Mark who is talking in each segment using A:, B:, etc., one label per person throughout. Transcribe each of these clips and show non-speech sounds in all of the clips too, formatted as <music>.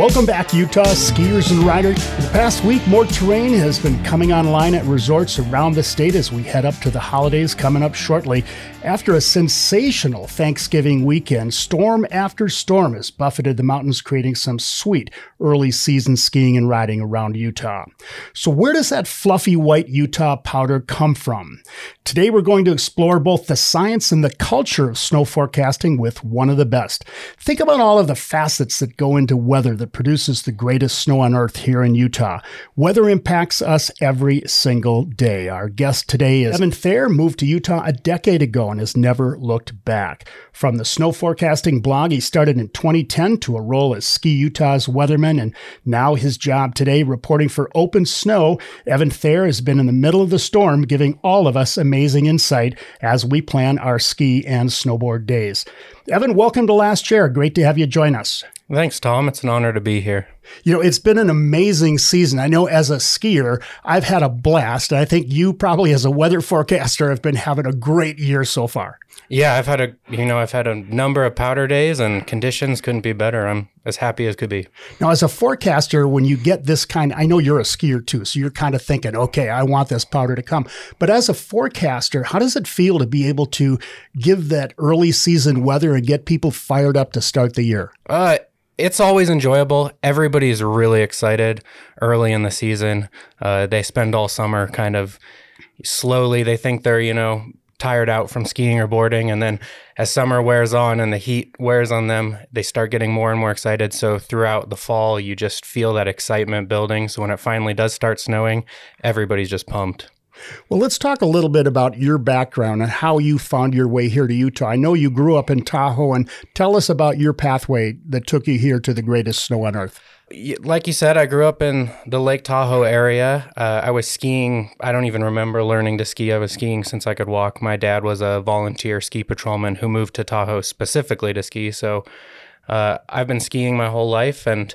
A: Welcome back, Utah skiers and riders. For the past week, more terrain has been coming online at resorts around the state as we head up to the holidays coming up shortly. After a sensational Thanksgiving weekend, storm after storm has buffeted the mountains, creating some sweet early season skiing and riding around Utah. So, where does that fluffy white Utah powder come from? Today, we're going to explore both the science and the culture of snow forecasting with one of the best. Think about all of the facets that go into weather that produces the greatest snow on earth here in Utah. Weather impacts us every single day. Our guest today is Evan Thayer, moved to Utah a decade ago and has never looked back. From the snow forecasting blog, he started in 2010 to a role as Ski Utah's weatherman, and now his job today reporting for Open Snow. Evan Thayer has been in the middle of the storm, giving all of us amazing insight as we plan our ski and snowboard days. Evan, welcome to Last Chair. Great to have you join us.
B: Thanks, Tom. It's an honor to be here.
A: You know, it's been an amazing season. I know as a skier, I've had a blast. I think you probably as a weather forecaster have been having a great year so far.
B: Yeah, I've had a you know, I've had a number of powder days and conditions couldn't be better. I'm as happy as could be.
A: Now, as a forecaster, when you get this kind, I know you're a skier too, so you're kind of thinking, okay, I want this powder to come. But as a forecaster, how does it feel to be able to give that early season weather and get people fired up to start the year?
B: Uh, it's always enjoyable. Everybody's really excited early in the season. Uh, they spend all summer kind of slowly. They think they're, you know, tired out from skiing or boarding. And then as summer wears on and the heat wears on them, they start getting more and more excited. So throughout the fall, you just feel that excitement building. So when it finally does start snowing, everybody's just pumped.
A: Well, let's talk a little bit about your background and how you found your way here to Utah. I know you grew up in Tahoe, and tell us about your pathway that took you here to the greatest snow on earth.
B: Like you said, I grew up in the Lake Tahoe area. Uh, I was skiing. I don't even remember learning to ski. I was skiing since I could walk. My dad was a volunteer ski patrolman who moved to Tahoe specifically to ski. So uh, I've been skiing my whole life and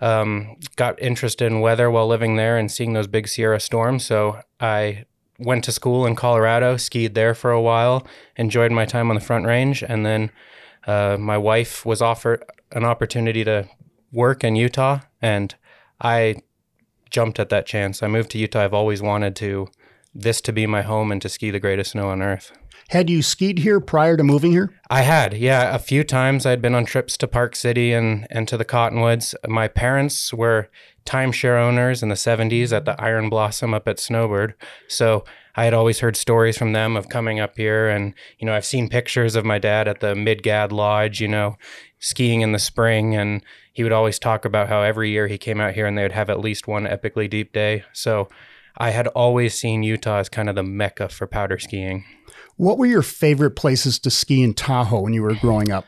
B: um, got interested in weather while living there and seeing those big Sierra storms. So I went to school in Colorado, skied there for a while, enjoyed my time on the Front Range, and then uh, my wife was offered an opportunity to work in Utah, and I jumped at that chance. I moved to Utah. I've always wanted to this to be my home and to ski the greatest snow on earth.
A: Had you skied here prior to moving here?
B: I had, yeah, a few times. I'd been on trips to Park City and, and to the Cottonwoods. My parents were timeshare owners in the 70s at the Iron Blosam up at Snowbird. So I had always heard stories from them of coming up here. And, you know, I've seen pictures of my dad at the Mid-Gad Lodge, you know, skiing in the spring. And he would always talk about how every year he came out here and they would have at least one epically deep day. So I had always seen Utah as kind of the mecca for powder skiing.
A: What were your favorite places to ski in Tahoe when you were growing up?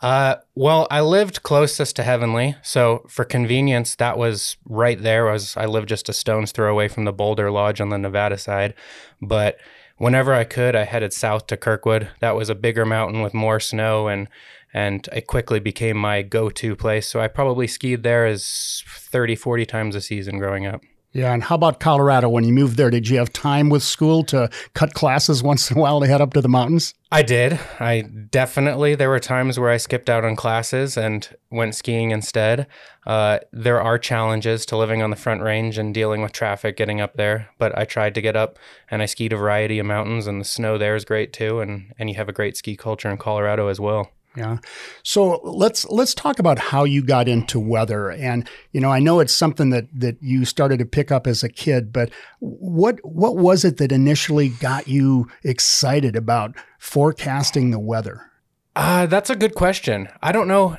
B: Uh, well, I lived closest to Heavenly, so for convenience, that was right there. Was I lived just a stone's throw away from the Boulder Lodge on the Nevada side, but whenever I could, I headed south to Kirkwood. That was a bigger mountain with more snow, and and it quickly became my go-to place. So I probably skied there as 30, 40 times a season growing up.
A: Yeah, and how about Colorado? When you moved there, did you have time with school to cut classes once in a while to head up to the mountains?
B: I did. I definitely. There were times where I skipped out on classes and went skiing instead. Uh, there are challenges to living on the Front Range and dealing with traffic getting up there, but I tried to get up and I skied a variety of mountains, and the snow there is great too. And and you have a great ski culture in Colorado as well.
A: Yeah. So let's let's talk about how you got into weather. And you know, I know it's something that that you started to pick up as a kid, but what what was it that initially got you excited about forecasting the weather?
B: Uh, that's a good question. I don't know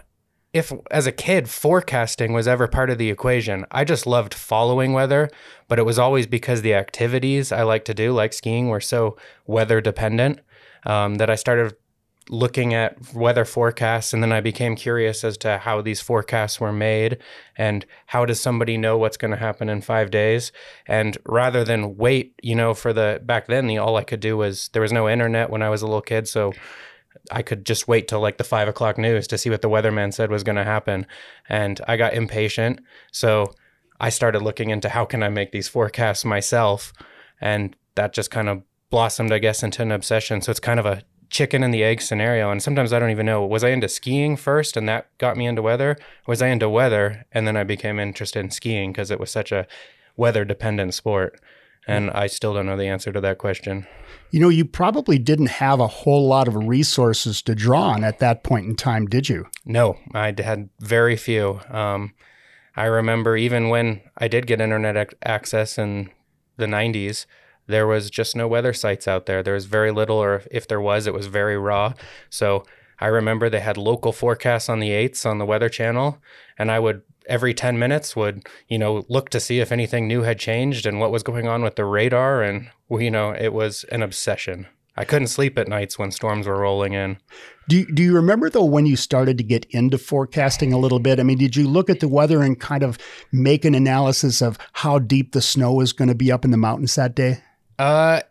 B: if as a kid forecasting was ever part of the equation. I just loved following weather, but it was always because the activities I like to do, like skiing, were so weather dependent um, that I started looking at weather forecasts and then I became curious as to how these forecasts were made and how does somebody know what's going to happen in 5 days and rather than wait you know for the back then the all I could do was there was no internet when I was a little kid so I could just wait till like the five o'clock news to see what the weatherman said was going to happen and I got impatient so I started looking into how can I make these forecasts myself and that just kind of blossomed, I guess, into an obsession. So it's kind of a chicken and the egg scenario. And sometimes I don't even know was I into skiing first and that got me into weather? Was I into weather and then I became interested in skiing because it was such a weather dependent sport? And I still don't know the answer to that question.
A: You know, you probably didn't have a whole lot of resources to draw on at that point in time, did you?
B: No, I had very few. Um, I remember even when I did get internet ac- access in the 90s, there was just no weather sites out there. There was very little, or if there was, it was very raw. So I remember they had local forecasts on the 8s on the Weather Channel, and I would every 10 minutes would you know look to see if anything new had changed and what was going on with the radar. And you know it was an obsession. I couldn't sleep at nights when storms were rolling in.
A: Do, do you remember though when you started to get into forecasting a little bit? I mean did you look at the weather and kind of make an analysis of how deep the snow was going to be up in the mountains that day
B: uh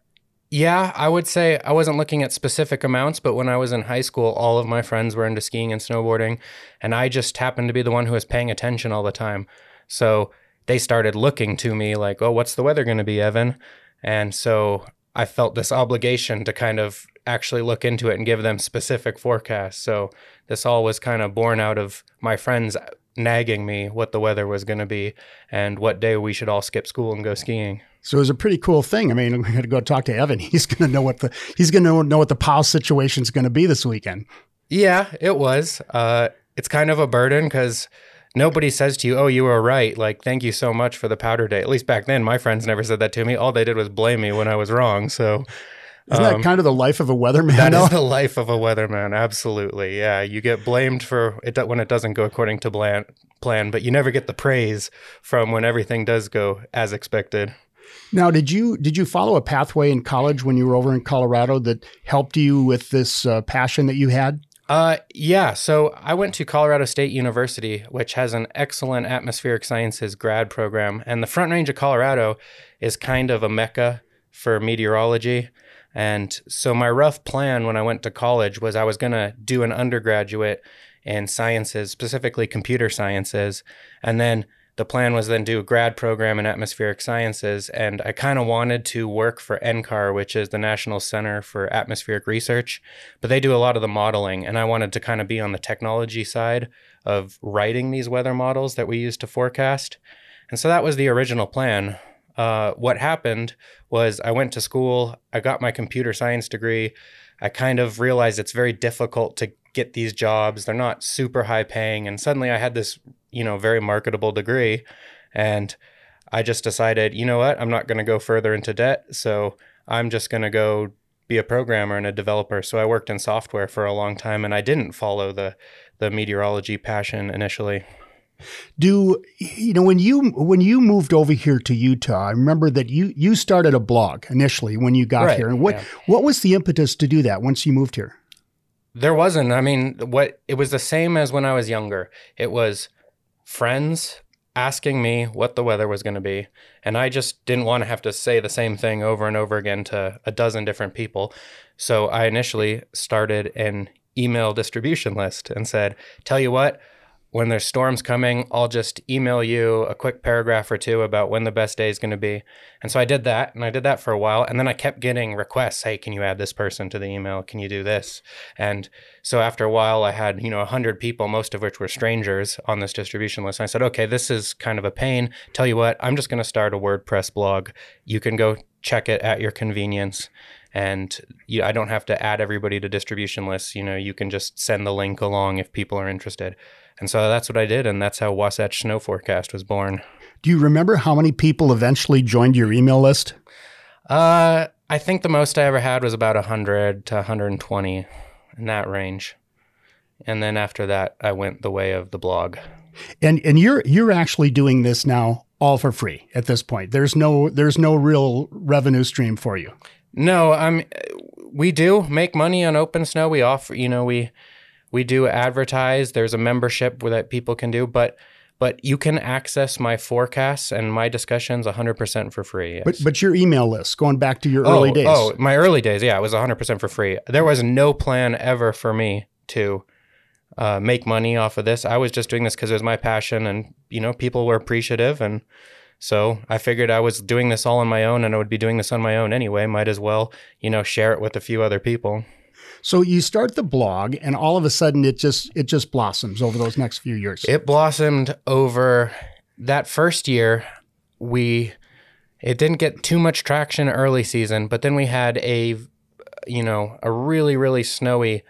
B: yeah, I would say I wasn't looking at specific amounts, but when I was in high school, all of my friends were into skiing and snowboarding, and I just happened to be the one who was paying attention all the time. So they started looking to me like, "Oh, what's the weather going to be, Evan?" And so I felt this obligation to kind of actually look into it and give them specific forecasts. So this all was kind of born out of my friends nagging me what the weather was going to be and what day we should all skip school and go skiing.
A: So it was a pretty cool thing. I mean, I'm going to go talk to Evan. He's going to know what the he's going to know what the POW situation is going to be this weekend.
B: Yeah, it was. Uh, it's kind of a burden because nobody says to you, "Oh, you were right." Like, thank you so much for the powder day. At least back then, my friends never said that to me. All they did was blame me when I was wrong. So.
A: Isn't that um, kind of the life of a weatherman?
B: That though? is the life of a weatherman. Absolutely, yeah. You get blamed for it when it doesn't go according to plan, plan, but you never get the praise from when everything does go as expected.
A: Now, did you did you follow a pathway in college when you were over in Colorado that helped you with this uh, passion that you had?
B: Uh, yeah. So I went to Colorado State University, which has an excellent atmospheric sciences grad program, and the Front Range of Colorado is kind of a mecca for meteorology. And so my rough plan when I went to college was I was going to do an undergraduate in sciences, specifically computer sciences, and then the plan was then do a grad program in atmospheric sciences and i kind of wanted to work for ncar which is the national center for atmospheric research but they do a lot of the modeling and i wanted to kind of be on the technology side of writing these weather models that we use to forecast. And so that was the original plan. Uh, what happened was i went to school i got my computer science degree. I kind of realized it's very difficult to get these jobs. They're not super high paying and suddenly i had this you know, very marketable degree. And I just decided, you know what, I'm not going to go further into debt. So I'm just going to go be a programmer and a developer. So I worked in software for a long time and I didn't follow the, the meteorology passion initially.
A: Do you know when you when you moved over here to Utah? I remember that you you started a blog initially when you got right, here. And what yeah. what was the impetus to do that once you moved here?
B: There wasn't. I mean, what it was the same as when I was younger. It was friends asking me what the weather was going to be. And I just didn't want to have to say the same thing over and over again to a dozen different people. So I initially started an email distribution list and said, Tell you what, when there's storms coming, I'll just email you a quick paragraph or two about when the best day is going to be. And so I did that and I did that for a while. And then I kept getting requests Hey, can you add this person to the email? Can you do this? And so after a while, I had, you know, 100 people, most of which were strangers on this distribution list. And I said, Okay, this is kind of a pain. Tell you what, I'm just going to start a WordPress blog. You can go check it at your convenience and you, I don't have to add everybody to distribution lists. You know, you can just send the link along if people are interested. And so that's what I did, and that's how Wasatch Snow Forecast was born.
A: Do you remember how many people eventually joined your email list?
B: Uh, I think the most I ever had was about 100 to 120 in that range. And then after that, I went the way of the blog.
A: And and you're you're actually doing this now all for free at this point. There's no there's no real revenue stream for you.
B: No, I'm we do make money on Open Snow. We offer, you know, we we do advertise. There's a membership that people can do, but but you can access my forecasts and my discussions 100% for free. Yes.
A: But but your email list, going back to your oh, early days.
B: Oh, my early days, yeah, it was 100% for free. There was no plan ever for me to uh, make money off of this. I was just doing this because it was my passion, and you know, people were appreciative, and so I figured I was doing this all on my own, and I would be doing this on my own anyway. Might as well, you know, share it with a few other people.
A: So you start the blog, and all of a sudden it just it just blossoms over those next few years.
B: It blossomed over that first year. We it didn't get too much traction early season, but then we had a you know a really really snowy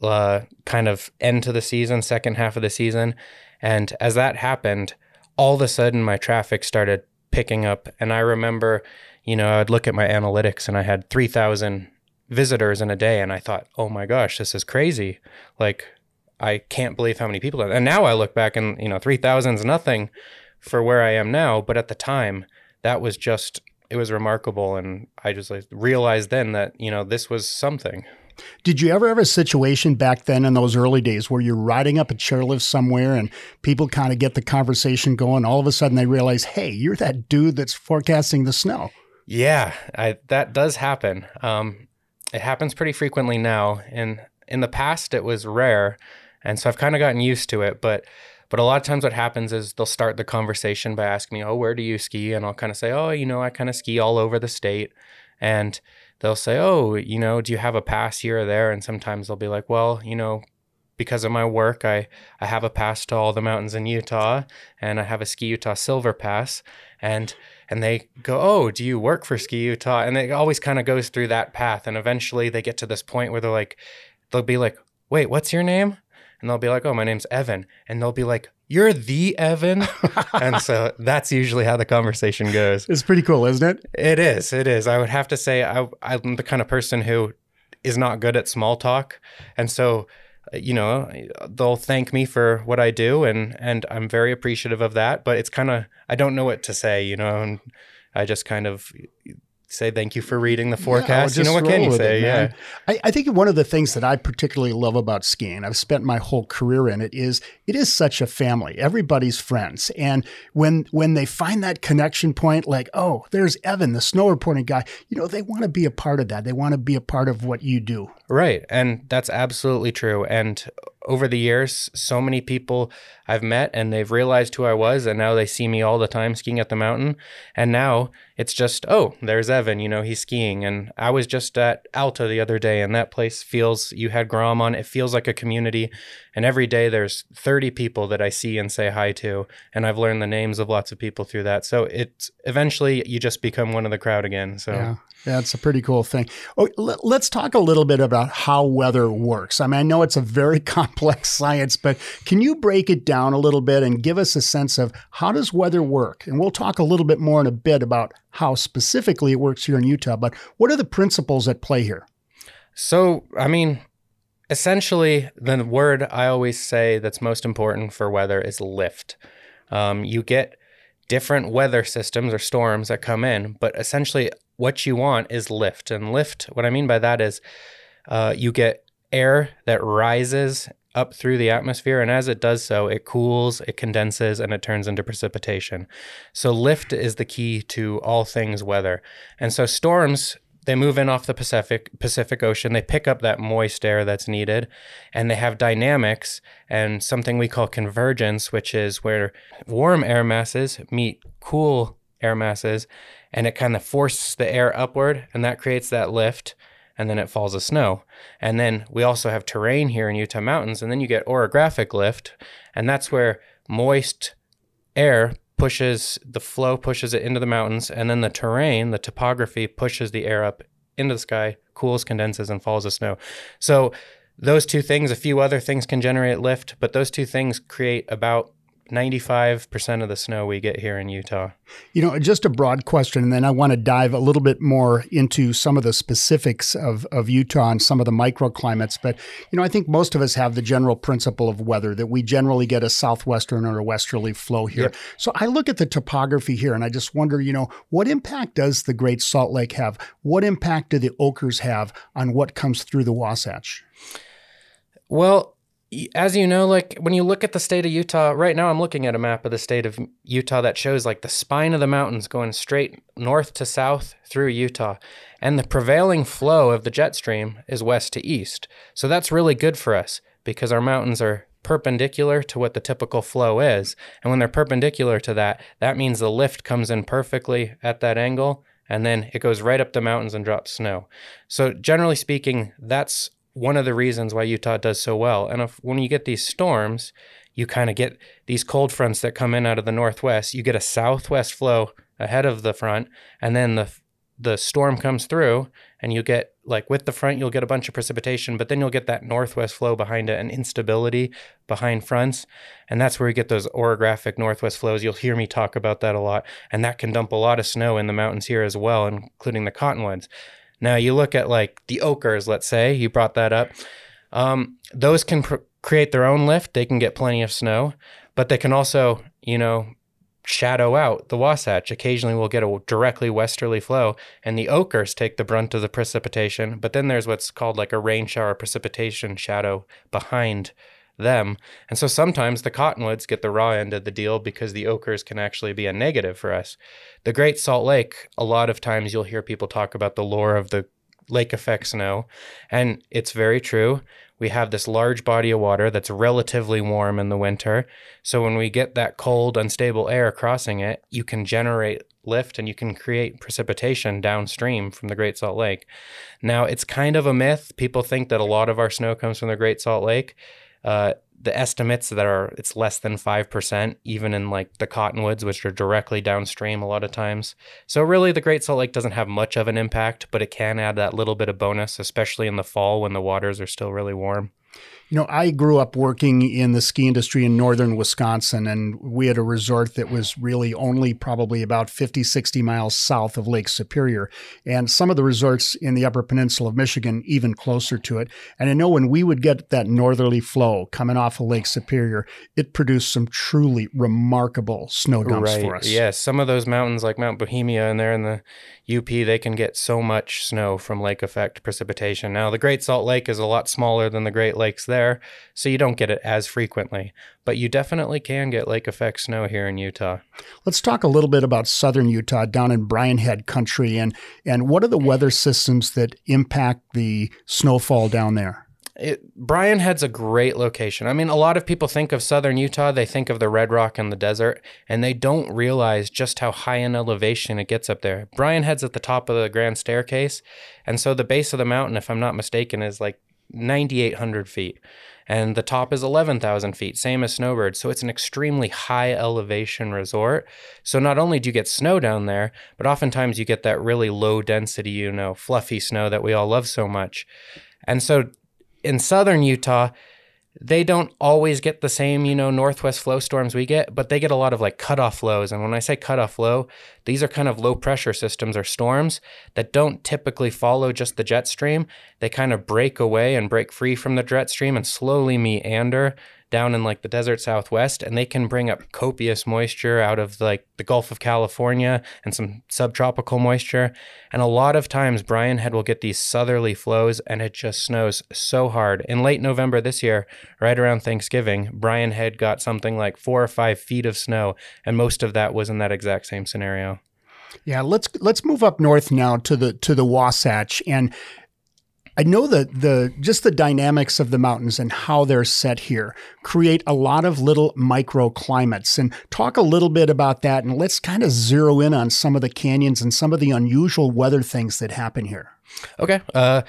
B: uh, kind of end to the season, second half of the season, and as that happened, all of a sudden my traffic started picking up, and I remember, you know, I'd look at my analytics and I had three thousand visitors in a day, and I thought, oh my gosh, this is crazy, like. I can't believe how many people. And now I look back and, you know, 3,000 is nothing for where I am now. But at the time, that was just it was remarkable and i just like realized then that you know this was something
A: did you ever have a situation back then in those early days where you're riding up a chairlift somewhere and people kind of get the conversation going all of a sudden they realize hey you're that dude that's forecasting the snow
B: yeah I, that does happen um, it happens pretty frequently now and in the past it was rare and so i've kind of gotten used to it but but a lot of times, what happens is they'll start the conversation by asking me, "Oh, where do you ski?" And I'll kind of say, "Oh, you know, I kind of ski all over the state." And they'll say, "Oh, you know, do you have a pass here or there?" And sometimes they'll be like, "Well, you know, because of my work, I I have a pass to all the mountains in Utah, and I have a Ski Utah Silver Pass." And and they go, "Oh, do you work for Ski Utah?" And it always kind of goes through that path, and eventually they get to this point where they're like, they'll be like, "Wait, what's your name?" and they'll be like, "Oh, my name's Evan," and they'll be like, "You're the Evan," <laughs> and so that's usually how the conversation goes.
A: It's pretty cool, isn't it?
B: It is. It is. I would have to say I, I'm the kind of person who is not good at small talk, and so you know they'll thank me for what I do, and and I'm very appreciative of that. But it's kind of I don't know what to say, you know, and I just kind of say thank you for reading the forecast. Yeah, you know what can you say? It, yeah.
A: I, I, think one of the things that I particularly love about skiing, I've spent my whole career in it, is it is such a family. Everybody's friends. And when when they find that connection point, like, oh, there's Evan, the snow reporting guy, you know, they want to be a part of that. They want to be a part of what you do.
B: Right. And that's absolutely true. And over the years, so many people I've met and they've realized who I was, and now they see me all the time skiing at the mountain. And now it's just, oh, there's Evan, you know, he's skiing. And I was just at Alta the other day, and that place feels, you had Grom on, it feels like a community. And every day there's 30 people that I see and say hi to. And I've learned the names of lots of people through that. So it's eventually you just become one of the crowd again. So,
A: yeah. That's a pretty cool thing. Oh, let's talk a little bit about how weather works. I mean, I know it's a very <laughs> complex science, but can you break it down a little bit and give us a sense of how does weather work? And we'll talk a little bit more in a bit about how specifically it works here in Utah, but what are the principles at play here?
B: So, I mean, essentially, the word I always say that's most important for weather is lift. Um, you get different weather systems or storms that come in, but essentially what you want is lift. And lift, what I mean by that is uh, you get air that rises up through the atmosphere, and as it does so, it cools, it condenses, and it turns into precipitation. So, lift is the key to all things weather. And so, storms they move in off the Pacific Pacific Ocean. They pick up that moist air that's needed, and they have dynamics and something we call convergence, which is where warm air masses meet cool air masses, and it kind of forces the air upward, and that creates that lift, and then it falls as snow. And then we also have terrain here in Utah mountains, and then you get orographic lift, and that's where moist air pushes the flow pushes it into the mountains and then the terrain the topography pushes the air up into the sky cools condenses and falls as snow so those two things a few other things can generate lift but those two things create about 95% of the snow we get here in Utah.
A: You know, just a broad question, and then I want to dive a little bit more into some of the specifics of, of Utah and some of the microclimates. But, you know, I think most of us have the general principle of weather that we generally get a southwestern or a westerly flow here. Yep. So I look at the topography here and I just wonder, you know, what impact does the Great Salt Lake have? What impact do the Oquirrhs have on what comes through the Wasatch?
B: Well, as you know, like when you look at the state of Utah, right now I'm looking at a map of the state of Utah that shows like the spine of the mountains going straight north to south through Utah. And the prevailing flow of the jet stream is west to east. So that's really good for us because our mountains are perpendicular to what the typical flow is. And when they're perpendicular to that, that means the lift comes in perfectly at that angle and then it goes right up the mountains and drops snow. So, generally speaking, that's one of the reasons why Utah does so well. And if, when you get these storms, you kind of get these cold fronts that come in out of the northwest. You get a southwest flow ahead of the front, and then the the storm comes through and you get like with the front you'll get a bunch of precipitation but then you'll get that northwest flow behind it and instability behind fronts and that's where you get those orographic northwest flows you'll hear me talk about that a lot and that can dump a lot of snow in the mountains here as well including the cottonwoods now you look at like the Oquirrhs let's say you brought that up um, those can pr- create their own lift they can get plenty of snow but they can also you know shadow out the Wasatch. Occasionally we'll get a directly westerly flow, and the Oquirrhs take the brunt of the precipitation. But then there's what's called like a rain shower precipitation shadow behind them. And so sometimes the cottonwoods get the raw end of the deal because the Oquirrhs can actually be a negative for us. The Great Salt Lake, a lot of times you'll hear people talk about the lore of the lake effect snow, and it's very true we have this large body of water that's relatively warm in the winter. So when we get that cold, unstable air crossing it, you can generate lift and you can create precipitation downstream from the Great Salt Lake. Now, it's kind of a myth. People think that a lot of our snow comes from the Great Salt Lake. Uh, the estimates that are it's less than 5% even in like the cottonwoods which are directly downstream a lot of times. So really the great salt lake doesn't have much of an impact but it can add that little bit of bonus especially in the fall when the waters are still really warm
A: you know, I grew up working in the ski industry in northern Wisconsin, and we had a resort that was really only probably about 50, 60 miles south of Lake Superior. And some of the resorts in the Upper Peninsula of Michigan, even closer to it. And I know when we would get that northerly flow coming off of Lake Superior, it produced some truly remarkable snow dumps
B: right.
A: for us.
B: Yes, some of those mountains, like Mount Bohemia and there in the UP, they can get so much snow from lake effect precipitation. Now, the Great Salt Lake is a lot smaller than the Great Lakes there, so you don't get it as frequently, but you definitely can get lake effect snow here in Utah.
A: Let's talk a little bit about southern Utah down in Brian Head country and and what are the weather systems that impact the snowfall down there?
B: It, Brian Head's a great location. I mean, a lot of people think of southern Utah, they think of the red rock and the desert, and they don't realize just how high in elevation it gets up there. Brian Head's at the top of the grand staircase, and so the base of the mountain, if I'm not mistaken, is like 9,800 feet. And the top is 11,000 feet, same as Snowbird. So it's an extremely high elevation resort. So not only do you get snow down there, but oftentimes you get that really low density, you know, fluffy snow that we all love so much. And so in southern Utah, they don't always get the same, you know, northwest flow storms we get, but they get a lot of like cutoff flows. And when I say cutoff flow, these are kind of low pressure systems or storms that don't typically follow just the jet stream. They kind of break away and break free from the jet stream and slowly meander down in like the desert southwest and they can bring up copious moisture out of like the Gulf of California and some subtropical moisture. And a lot of times Brian Head will get these southerly flows and it just snows so hard. In late November this year, right around Thanksgiving, Brian Head got something like four or five feet of snow, and most of that was in that exact same scenario.
A: Yeah, let's let's move up north now to the to the Wasatch and I know that the just the dynamics of the mountains and how they're set here create a lot of little microclimates. And talk a little bit about that and let's kind of zero in on some of the canyons and some of the unusual weather things that happen here.
B: Okay. Uh,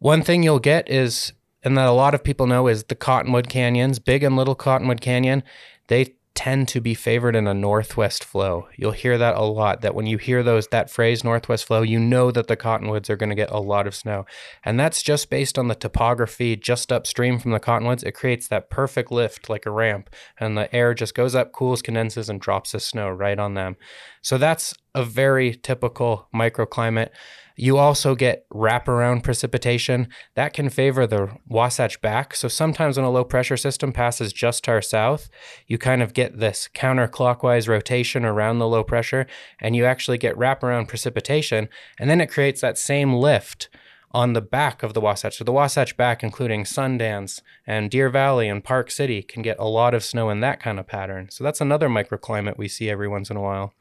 B: one thing you'll get is, and that a lot of people know, is the Cottonwood Canyons, Big and Little Cottonwood Canyon. They tend to be favored in a northwest flow. You'll hear that a lot that when you hear those that phrase northwest flow, you know that the cottonwoods are going to get a lot of snow. And that's just based on the topography just upstream from the cottonwoods. It creates that perfect lift like a ramp and the air just goes up, cools, condenses and drops the snow right on them. So that's a very typical microclimate. You also get wraparound precipitation. That can favor the Wasatch back. So sometimes when a low pressure system passes just to our south, you kind of get this counterclockwise rotation around the low pressure and you actually get wraparound precipitation. And then it creates that same lift on the back of the Wasatch. So the Wasatch back, including Sundance and Deer Valley and Park City, can get a lot of snow in that kind of pattern. So that's another microclimate we see every once in a while.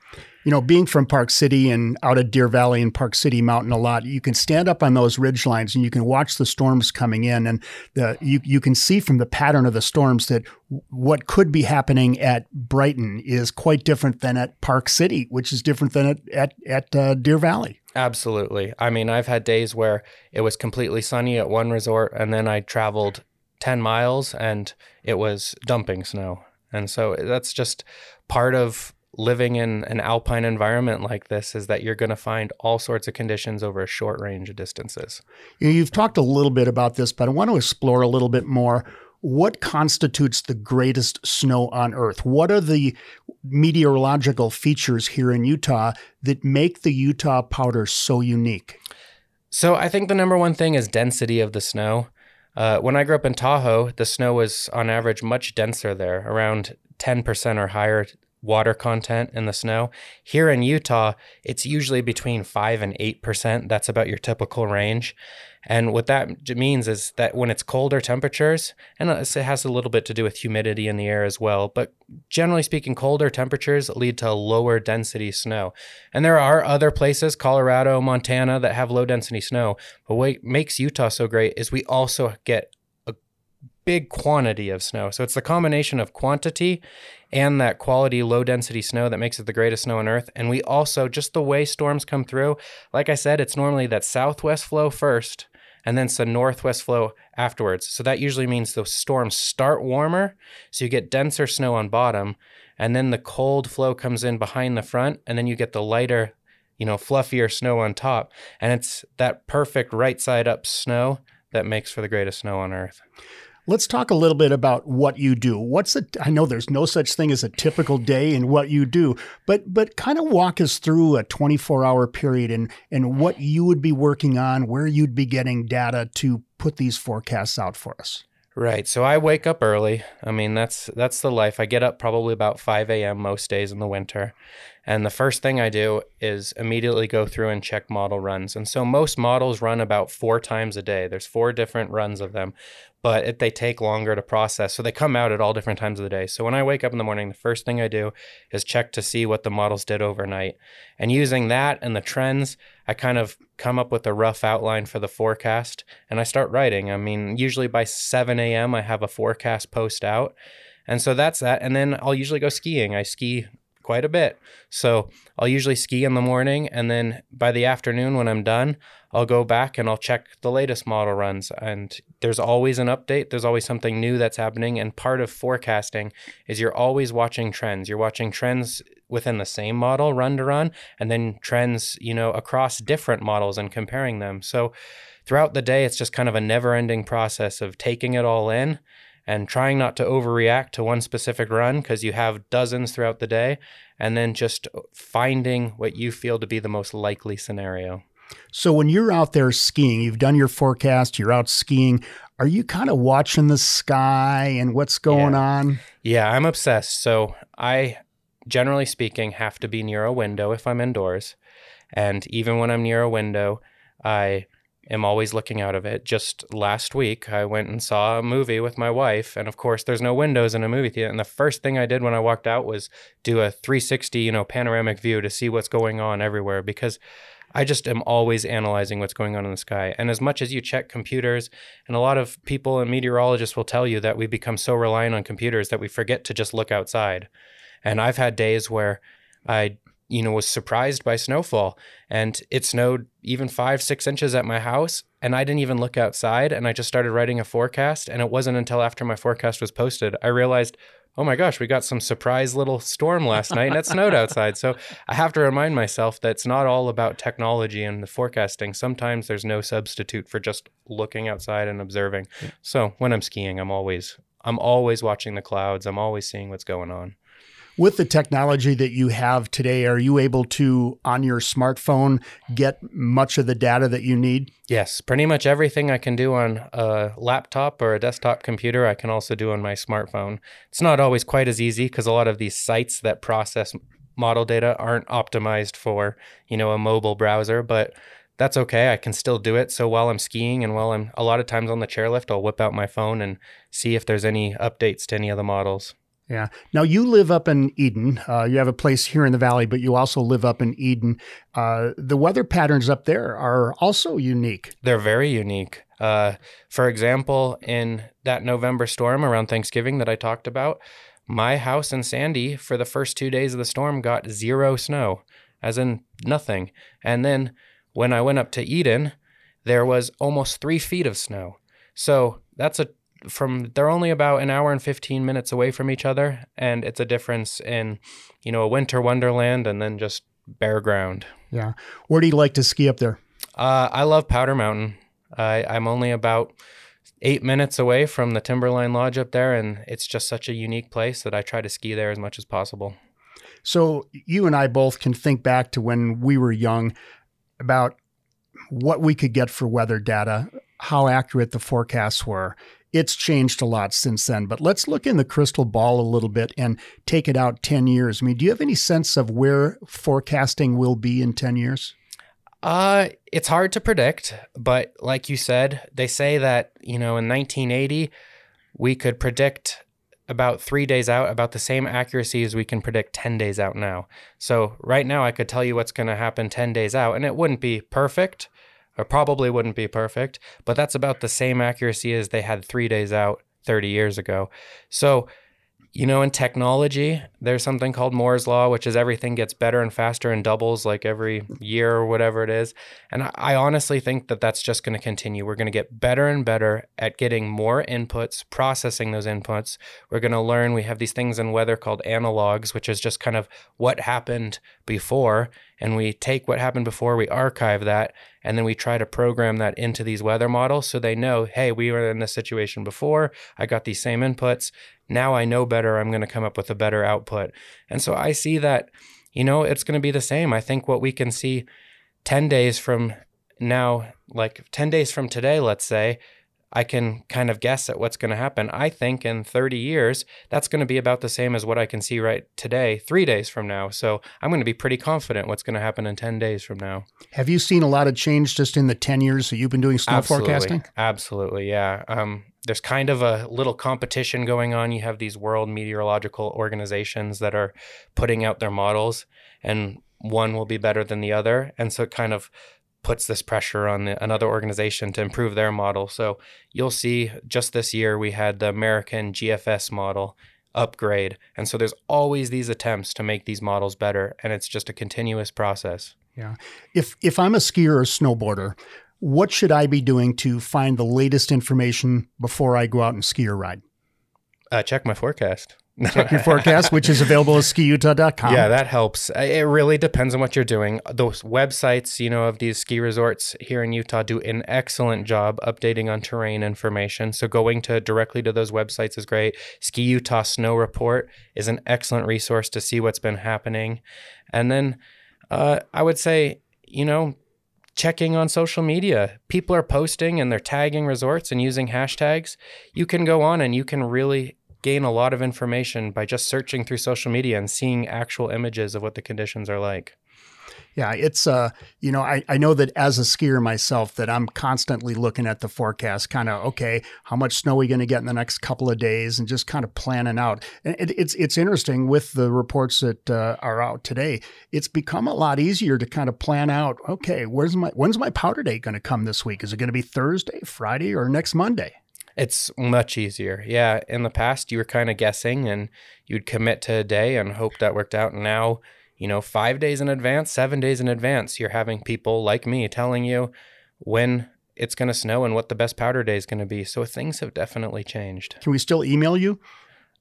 A: You know, being from Park City and out of Deer Valley and Park City Mountain a lot, you can stand up on those ridge lines and you can watch the storms coming in, and the you you can see from the pattern of the storms that what could be happening at Brighton is quite different than at Park City, which is different than at at, at uh, Deer Valley.
B: Absolutely. I mean, I've had days where it was completely sunny at one resort, and then I traveled 10 miles and it was dumping snow. And so that's just part of living in an alpine environment like this is that you're going to find all sorts of conditions over a short range of distances.
A: You've talked a little bit about this, but I want to explore a little bit more. What constitutes the greatest snow on Earth? What are the meteorological features here in Utah that make the Utah powder so unique?
B: So I think the number one thing is density of the snow. Uh, when I grew up in Tahoe, the snow was on average much denser there, around 10% or higher water content in the snow. Here in Utah, it's usually between 5 and 8%. That's about your typical range. And what that means is that when it's colder temperatures, and it has a little bit to do with humidity in the air as well, but generally speaking, colder temperatures lead to lower density snow. And there are other places, Colorado, Montana, that have low density snow. But what makes Utah so great is we also get a big quantity of snow. So it's the combination of quantity and that quality low density snow that makes it the greatest snow on earth. And we also, just the way storms come through, like I said, it's normally that southwest flow first and then some northwest flow afterwards. So that usually means the storms start warmer, so you get denser snow on bottom, and then the cold flow comes in behind the front, and then you get the lighter, you know, fluffier snow on top. And it's that perfect right side up snow that makes for the greatest snow on earth.
A: Let's talk a little bit about what you do. What's it? I know there's no such thing as a typical day in what you do, but but kind of walk us through a 24-hour period and and what you would be working on, where you'd be getting data to put these forecasts out for us.
B: Right. So I wake up early. I mean, that's that's the life. I get up probably about 5 a.m. most days in the winter. And the first thing I do is immediately go through and check model runs. And so most models run about four times a day. There's four different runs of them but it, they take longer to process. So they come out at all different times of the day. So when I wake up in the morning, the first thing I do is check to see what the models did overnight. And using that and the trends, I kind of come up with a rough outline for the forecast and I start writing. I mean, usually by 7 a.m., I have a forecast post out. And so that's that. And then I'll usually go skiing. I ski quite a bit. So I'll usually ski in the morning, and then by the afternoon, when I'm done, I'll go back and I'll check the latest model runs. And there's always an update, there's always something new that's happening. And part of forecasting is you're always watching trends. You're watching trends within the same model run to run, and then trends, you know, across different models and comparing them. So throughout the day, it's just kind of a never ending process of taking it all in and trying not to overreact to one specific run because you have dozens throughout the day, and then just finding what you feel to be the most likely scenario.
A: So, when you're out there skiing, you've done your forecast, you're out skiing. Are you kind of watching the sky and what's going
B: yeah.
A: on?
B: Yeah, I'm obsessed. So, I generally speaking have to be near a window if I'm indoors. And even when I'm near a window, I am always looking out of it. Just last week, I went and saw a movie with my wife, and of course, there's no windows in a movie theater. And the first thing I did when I walked out was do a 360, you know, panoramic view to see what's going on everywhere because I just am always analyzing what's going on in the sky. And as much as you check computers, and a lot of people and meteorologists will tell you that we become so reliant on computers that we forget to just look outside. And I've had days where I you know, was surprised by snowfall. And it snowed even five, six inches at my house. And I didn't even look outside. And I just started writing a forecast. And it wasn't until after my forecast was posted, I realized, oh my gosh, we got some surprise little storm last night and it snowed outside. So I have to remind myself that it's not all about technology and the forecasting. Sometimes there's no substitute for just looking outside and observing. So when I'm skiing, I'm always I'm always watching the clouds. I'm always seeing what's going on
A: with the technology that you have today, are you able to, on your smartphone, get much of the data that you need?
B: Yes, pretty much everything I can do on a laptop or a desktop computer, I can also do on my smartphone. It's not always quite as easy because a lot of these sites that process model data aren't optimized for, you know, a mobile browser, but that's okay. I can still do it. So while I'm skiing and while I'm a lot of times on the chairlift, I'll whip out my phone and see if there's any updates to any of the models.
A: Yeah. Now you live up in Eden. Uh, you have a place here in the valley, but you also live up in Eden. Uh, the weather patterns up there are also unique.
B: They're very unique. Uh, for example, in that November storm around Thanksgiving that I talked about, my house in Sandy for the first two days of the storm got zero snow, as in nothing. And then when I went up to Eden, there was almost three feet of snow. So that's a from they're only about an hour and 15 minutes away from each other and it's a difference in you know a winter wonderland and then just bare ground.
A: Yeah. Where do you like to ski up there?
B: Uh, i love powder mountain. I, i'm only about eight minutes away from the timberline lodge up there and it's just such a unique place that i try to ski there as much as possible.
A: So you and i both can think back to when we were young about what we could get for weather data how accurate the forecasts were it's changed a lot since then. But let's look in the crystal ball a little bit and take it out 10 years. I mean, do you have any sense of where forecasting will be in 10 years?
B: Uh, it's hard to predict, but like you said, they say that, you know, in 1980, we could predict about three days out about the same accuracy as we can predict 10 days out now. So, right now, I could tell you what's going to happen 10 days out, and it wouldn't be perfect, or probably wouldn't be perfect, but that's about the same accuracy as they had three days out 30 years ago. So, you know, in technology, there's something called Moore's Law, which is everything gets better and faster and doubles like every year or whatever it is. And I honestly think that that's just going to continue. We're going to get better and better at getting more inputs, processing those inputs. We're going to learn. We have these things in weather called analogs, which is just kind of what happened before. And we take what happened before, we archive that, and then we try to program that into these weather models so they know, hey, we were in this situation before. I got these same inputs. Now I know better. I'm going to come up with a better output. And so I see that, you know, it's going to be the same. I think what we can see 10 days from now, like 10 days from today, let's say, I can kind of guess at what's going to happen. I think in 30 years, that's going to be about the same as what I can see right today, three days from now. So I'm going to be pretty confident what's going to happen in 10 days from now.
A: Have you seen a lot of change just in the 10 years that you've been doing snow
B: Absolutely.
A: forecasting?
B: Absolutely, yeah. Um, there's kind of a little competition going on. You have these world meteorological organizations that are putting out their models, and one will be better than the other. And so it kind of puts this pressure on the, another organization to improve their model. So you'll see just this year we had the American GFS model upgrade. And so there's always these attempts to make these models better and it's just a continuous process.
A: Yeah. If if I'm a skier or snowboarder, what should I be doing to find the latest information before I go out and ski or ride?
B: Uh, check my forecast. <laughs>
A: Check your forecast, which is available at skiutah.com.
B: Yeah, that helps. It really depends on what you're doing. Those websites, you know, of these ski resorts here in Utah do an excellent job updating on terrain information. So going to directly to those websites is great. Ski Utah Snow Report is an excellent resource to see what's been happening. And then uh, I would say, you know, checking on social media. People are posting and they're tagging resorts and using hashtags. You can go on and you can really gain a lot of information by just searching through social media and seeing actual images of what the conditions are like.
A: Yeah, it's uh, you know, I, I know that as a skier myself that I'm constantly looking at the forecast, kind of okay, how much snow are we going to get in the next couple of days, and just kind of planning out. And it, it's it's interesting with the reports that uh, are out today. It's become a lot easier to kind of plan out. Okay, where's my when's my powder date going to come this week? Is it going to be Thursday, Friday, or next Monday?
B: It's much easier. Yeah. In the past, you were kind of guessing and you'd commit to a day and hope that worked out. And now, you know, five days in advance, seven days in advance, you're having people like me telling you when it's going to snow and what the best powder day is going to be. So things have definitely changed.
A: Can we still email you?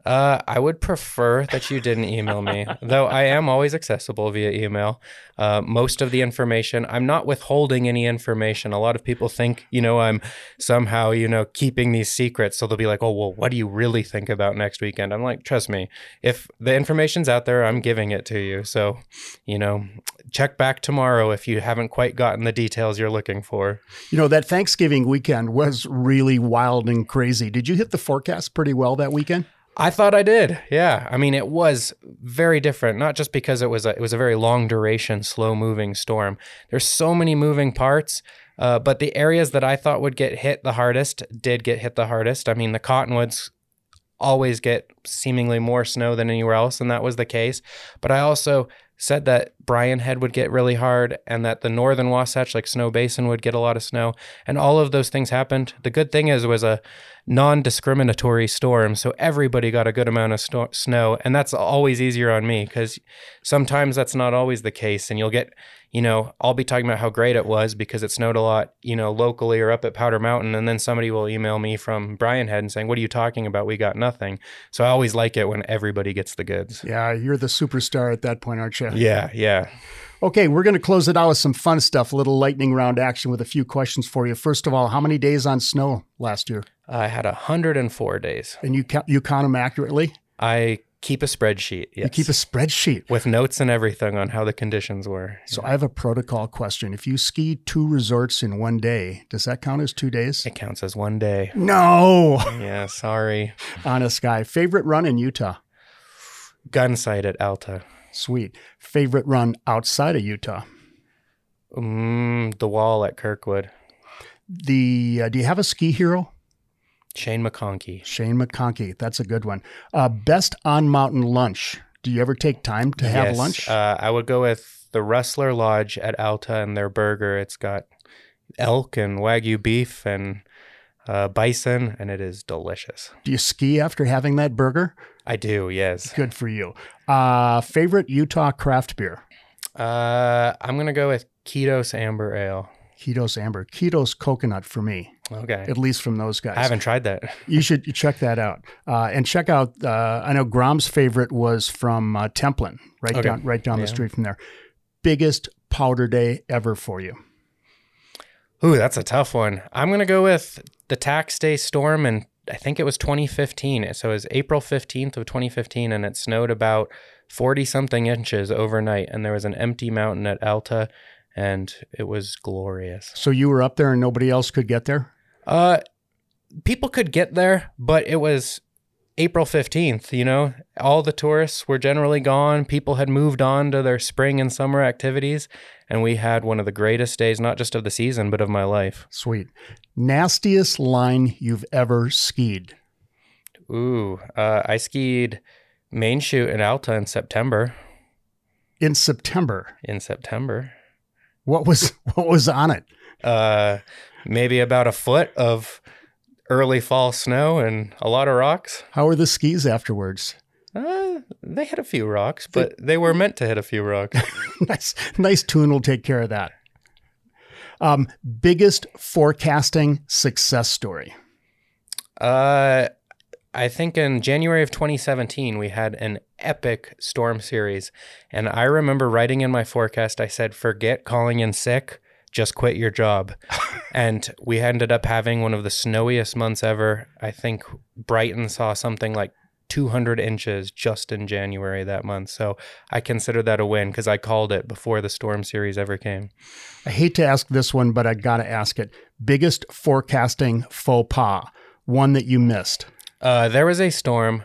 B: Uh, I would prefer that you didn't email me, <laughs> though I am always accessible via email. Uh, most of the information, I'm not withholding any information. A lot of people think, you know, I'm somehow, you know, keeping these secrets. So they'll be like, oh, well, what do you really think about next weekend? I'm like, trust me, if the information's out there, I'm giving it to you. So, you know, check back tomorrow if you haven't quite gotten the details you're looking for.
A: You know, that Thanksgiving weekend was really wild and crazy. Did you hit the forecast pretty well that weekend?
B: I thought I did. Yeah. I mean, it was very different, not just because it was a, it was a very long duration, slow moving storm. There's so many moving parts. Uh, but the areas that I thought would get hit the hardest did get hit the hardest. I mean, the cottonwoods always get seemingly more snow than anywhere else, and that was the case. But I also said that Brian Head would get really hard and that the northern Wasatch, like Snowbasin, would get a lot of snow. And all of those things happened. The good thing is it was a non discriminatory storm. So everybody got a good amount of sto- snow. And that's always easier on me because sometimes that's not always the case. And you'll get you know, I'll be talking about how great it was because it snowed a lot, you know, locally or up at Powder Mountain. And then somebody will email me from Brian Head and saying, What are you talking about? We got nothing. So I always like it when everybody gets the goods.
A: Yeah, you're the superstar at that point, aren't you?
B: Yeah, yeah.
A: Okay, we're going to close it out with some fun stuff, a little lightning round action with a few questions for you. First of all, how many days on snow last year?
B: I had 104 days.
A: And you count, you count them accurately?
B: I keep a spreadsheet. Yes.
A: You keep a spreadsheet
B: with notes and everything on how the conditions were.
A: So yeah. I have a protocol question. If you ski two resorts in one day, does that count as two days?
B: It counts as one day.
A: No.
B: Yeah, sorry.
A: Honest guy. Favorite run in Utah?
B: Gunsight at Alta.
A: Sweet. Favorite run outside of Utah?
B: Mm, the wall at Kirkwood.
A: The uh, do you have a ski hero?
B: Shane McConkey.
A: Shane McConkey. That's a good one. Uh, best on mountain lunch. Do you ever take time to have
B: yes,
A: lunch?
B: Uh, I would go with the Rustler Lodge at Alta and their burger. It's got elk and wagyu beef and uh, bison, and it is delicious.
A: Do you ski after having that burger?
B: I do. Yes.
A: Good for you. Uh, favorite Utah craft beer?
B: Uh, I'm gonna go with Kiitos Amber Ale.
A: Kiitos Amber. Kiitos Coconut for me.
B: Okay.
A: At least from those guys.
B: I haven't tried that. <laughs>
A: you should check that out. Uh, and check out, uh, I know Grom's favorite was from uh, Templin, right okay. down, right down yeah. the street from there. Biggest powder day ever for you.
B: Ooh, that's a tough one. I'm going to go with the tax day storm and I think it was 2015. So it was April 15th of 2015 and it snowed about 40 something inches overnight and there was an empty mountain at Alta and it was glorious.
A: So you were up there and nobody else could get there?
B: Uh, people could get there, but it was April 15th, you know, all the tourists were generally gone. People had moved on to their spring and summer activities. And we had one of the greatest days, not just of the season, but of my life.
A: Sweet. Nastiest line you've ever skied?
B: Ooh, uh, I skied main chute in Alta in September.
A: In September?
B: In September.
A: What was <laughs> what was on it?
B: Uh, maybe about a foot of early fall snow and a lot of rocks.
A: How were the skis afterwards?
B: Uh, they hit a few rocks, but they were meant to hit a few rocks. <laughs>
A: nice, nice tune will take care of that. Um, biggest forecasting success story.
B: Uh, I think in January of 2017 we had an epic storm series, and I remember writing in my forecast. I said, "Forget calling in sick just quit your job. <laughs> and we ended up having one of the snowiest months ever. I think Brighton saw something like 200 inches just in January that month. So I consider that a win because I called it before the storm series ever came.
A: I hate to ask this one, but I got to ask it. Biggest forecasting faux pas, one that you missed?
B: Uh, there was a storm.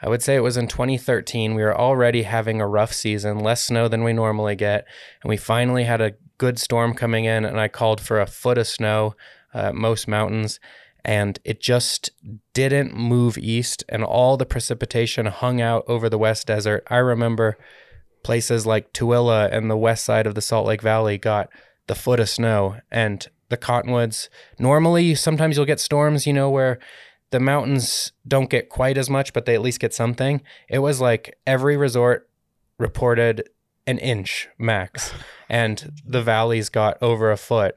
B: I would say it was in 2013. We were already having a rough season, less snow than we normally get. And we finally had a good storm coming in, and I called for a foot of snow uh, most mountains, and it just didn't move east, and all the precipitation hung out over the West Desert. I remember places like Tooele and the west side of the Salt Lake Valley got the foot of snow, and the cottonwoods. Normally, sometimes you'll get storms, you know, where the mountains don't get quite as much, but they at least get something. It was like every resort reported an inch max, <laughs> and the valleys got over a foot.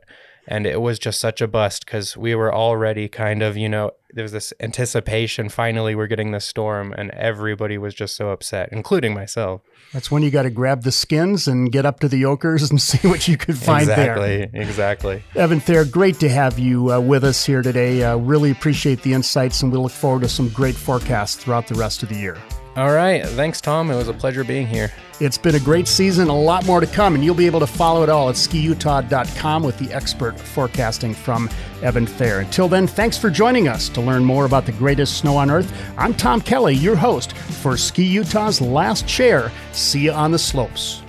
B: And it was just such a bust because we were already kind of, you know, there was this anticipation. Finally, we're getting this storm, and everybody was just so upset, including myself.
A: That's when you got to grab the skins and get up to the Oquirrhs and <laughs> see what you could find
B: exactly,
A: there.
B: Exactly, exactly.
A: Evan Thayer, great to have you uh, with us here today. Uh, really appreciate the insights, and we look forward to some great forecasts throughout the rest of the year.
B: All right. Thanks, Tom. It was a pleasure being here.
A: It's been a great season, a lot more to come, and you'll be able to follow it all at skiutah.com with the expert forecasting from Evan Thayer. Until then, thanks for joining us to learn more about the greatest snow on earth. I'm Tom Kelly, your host for Ski Utah's Last Chair. See you on the slopes.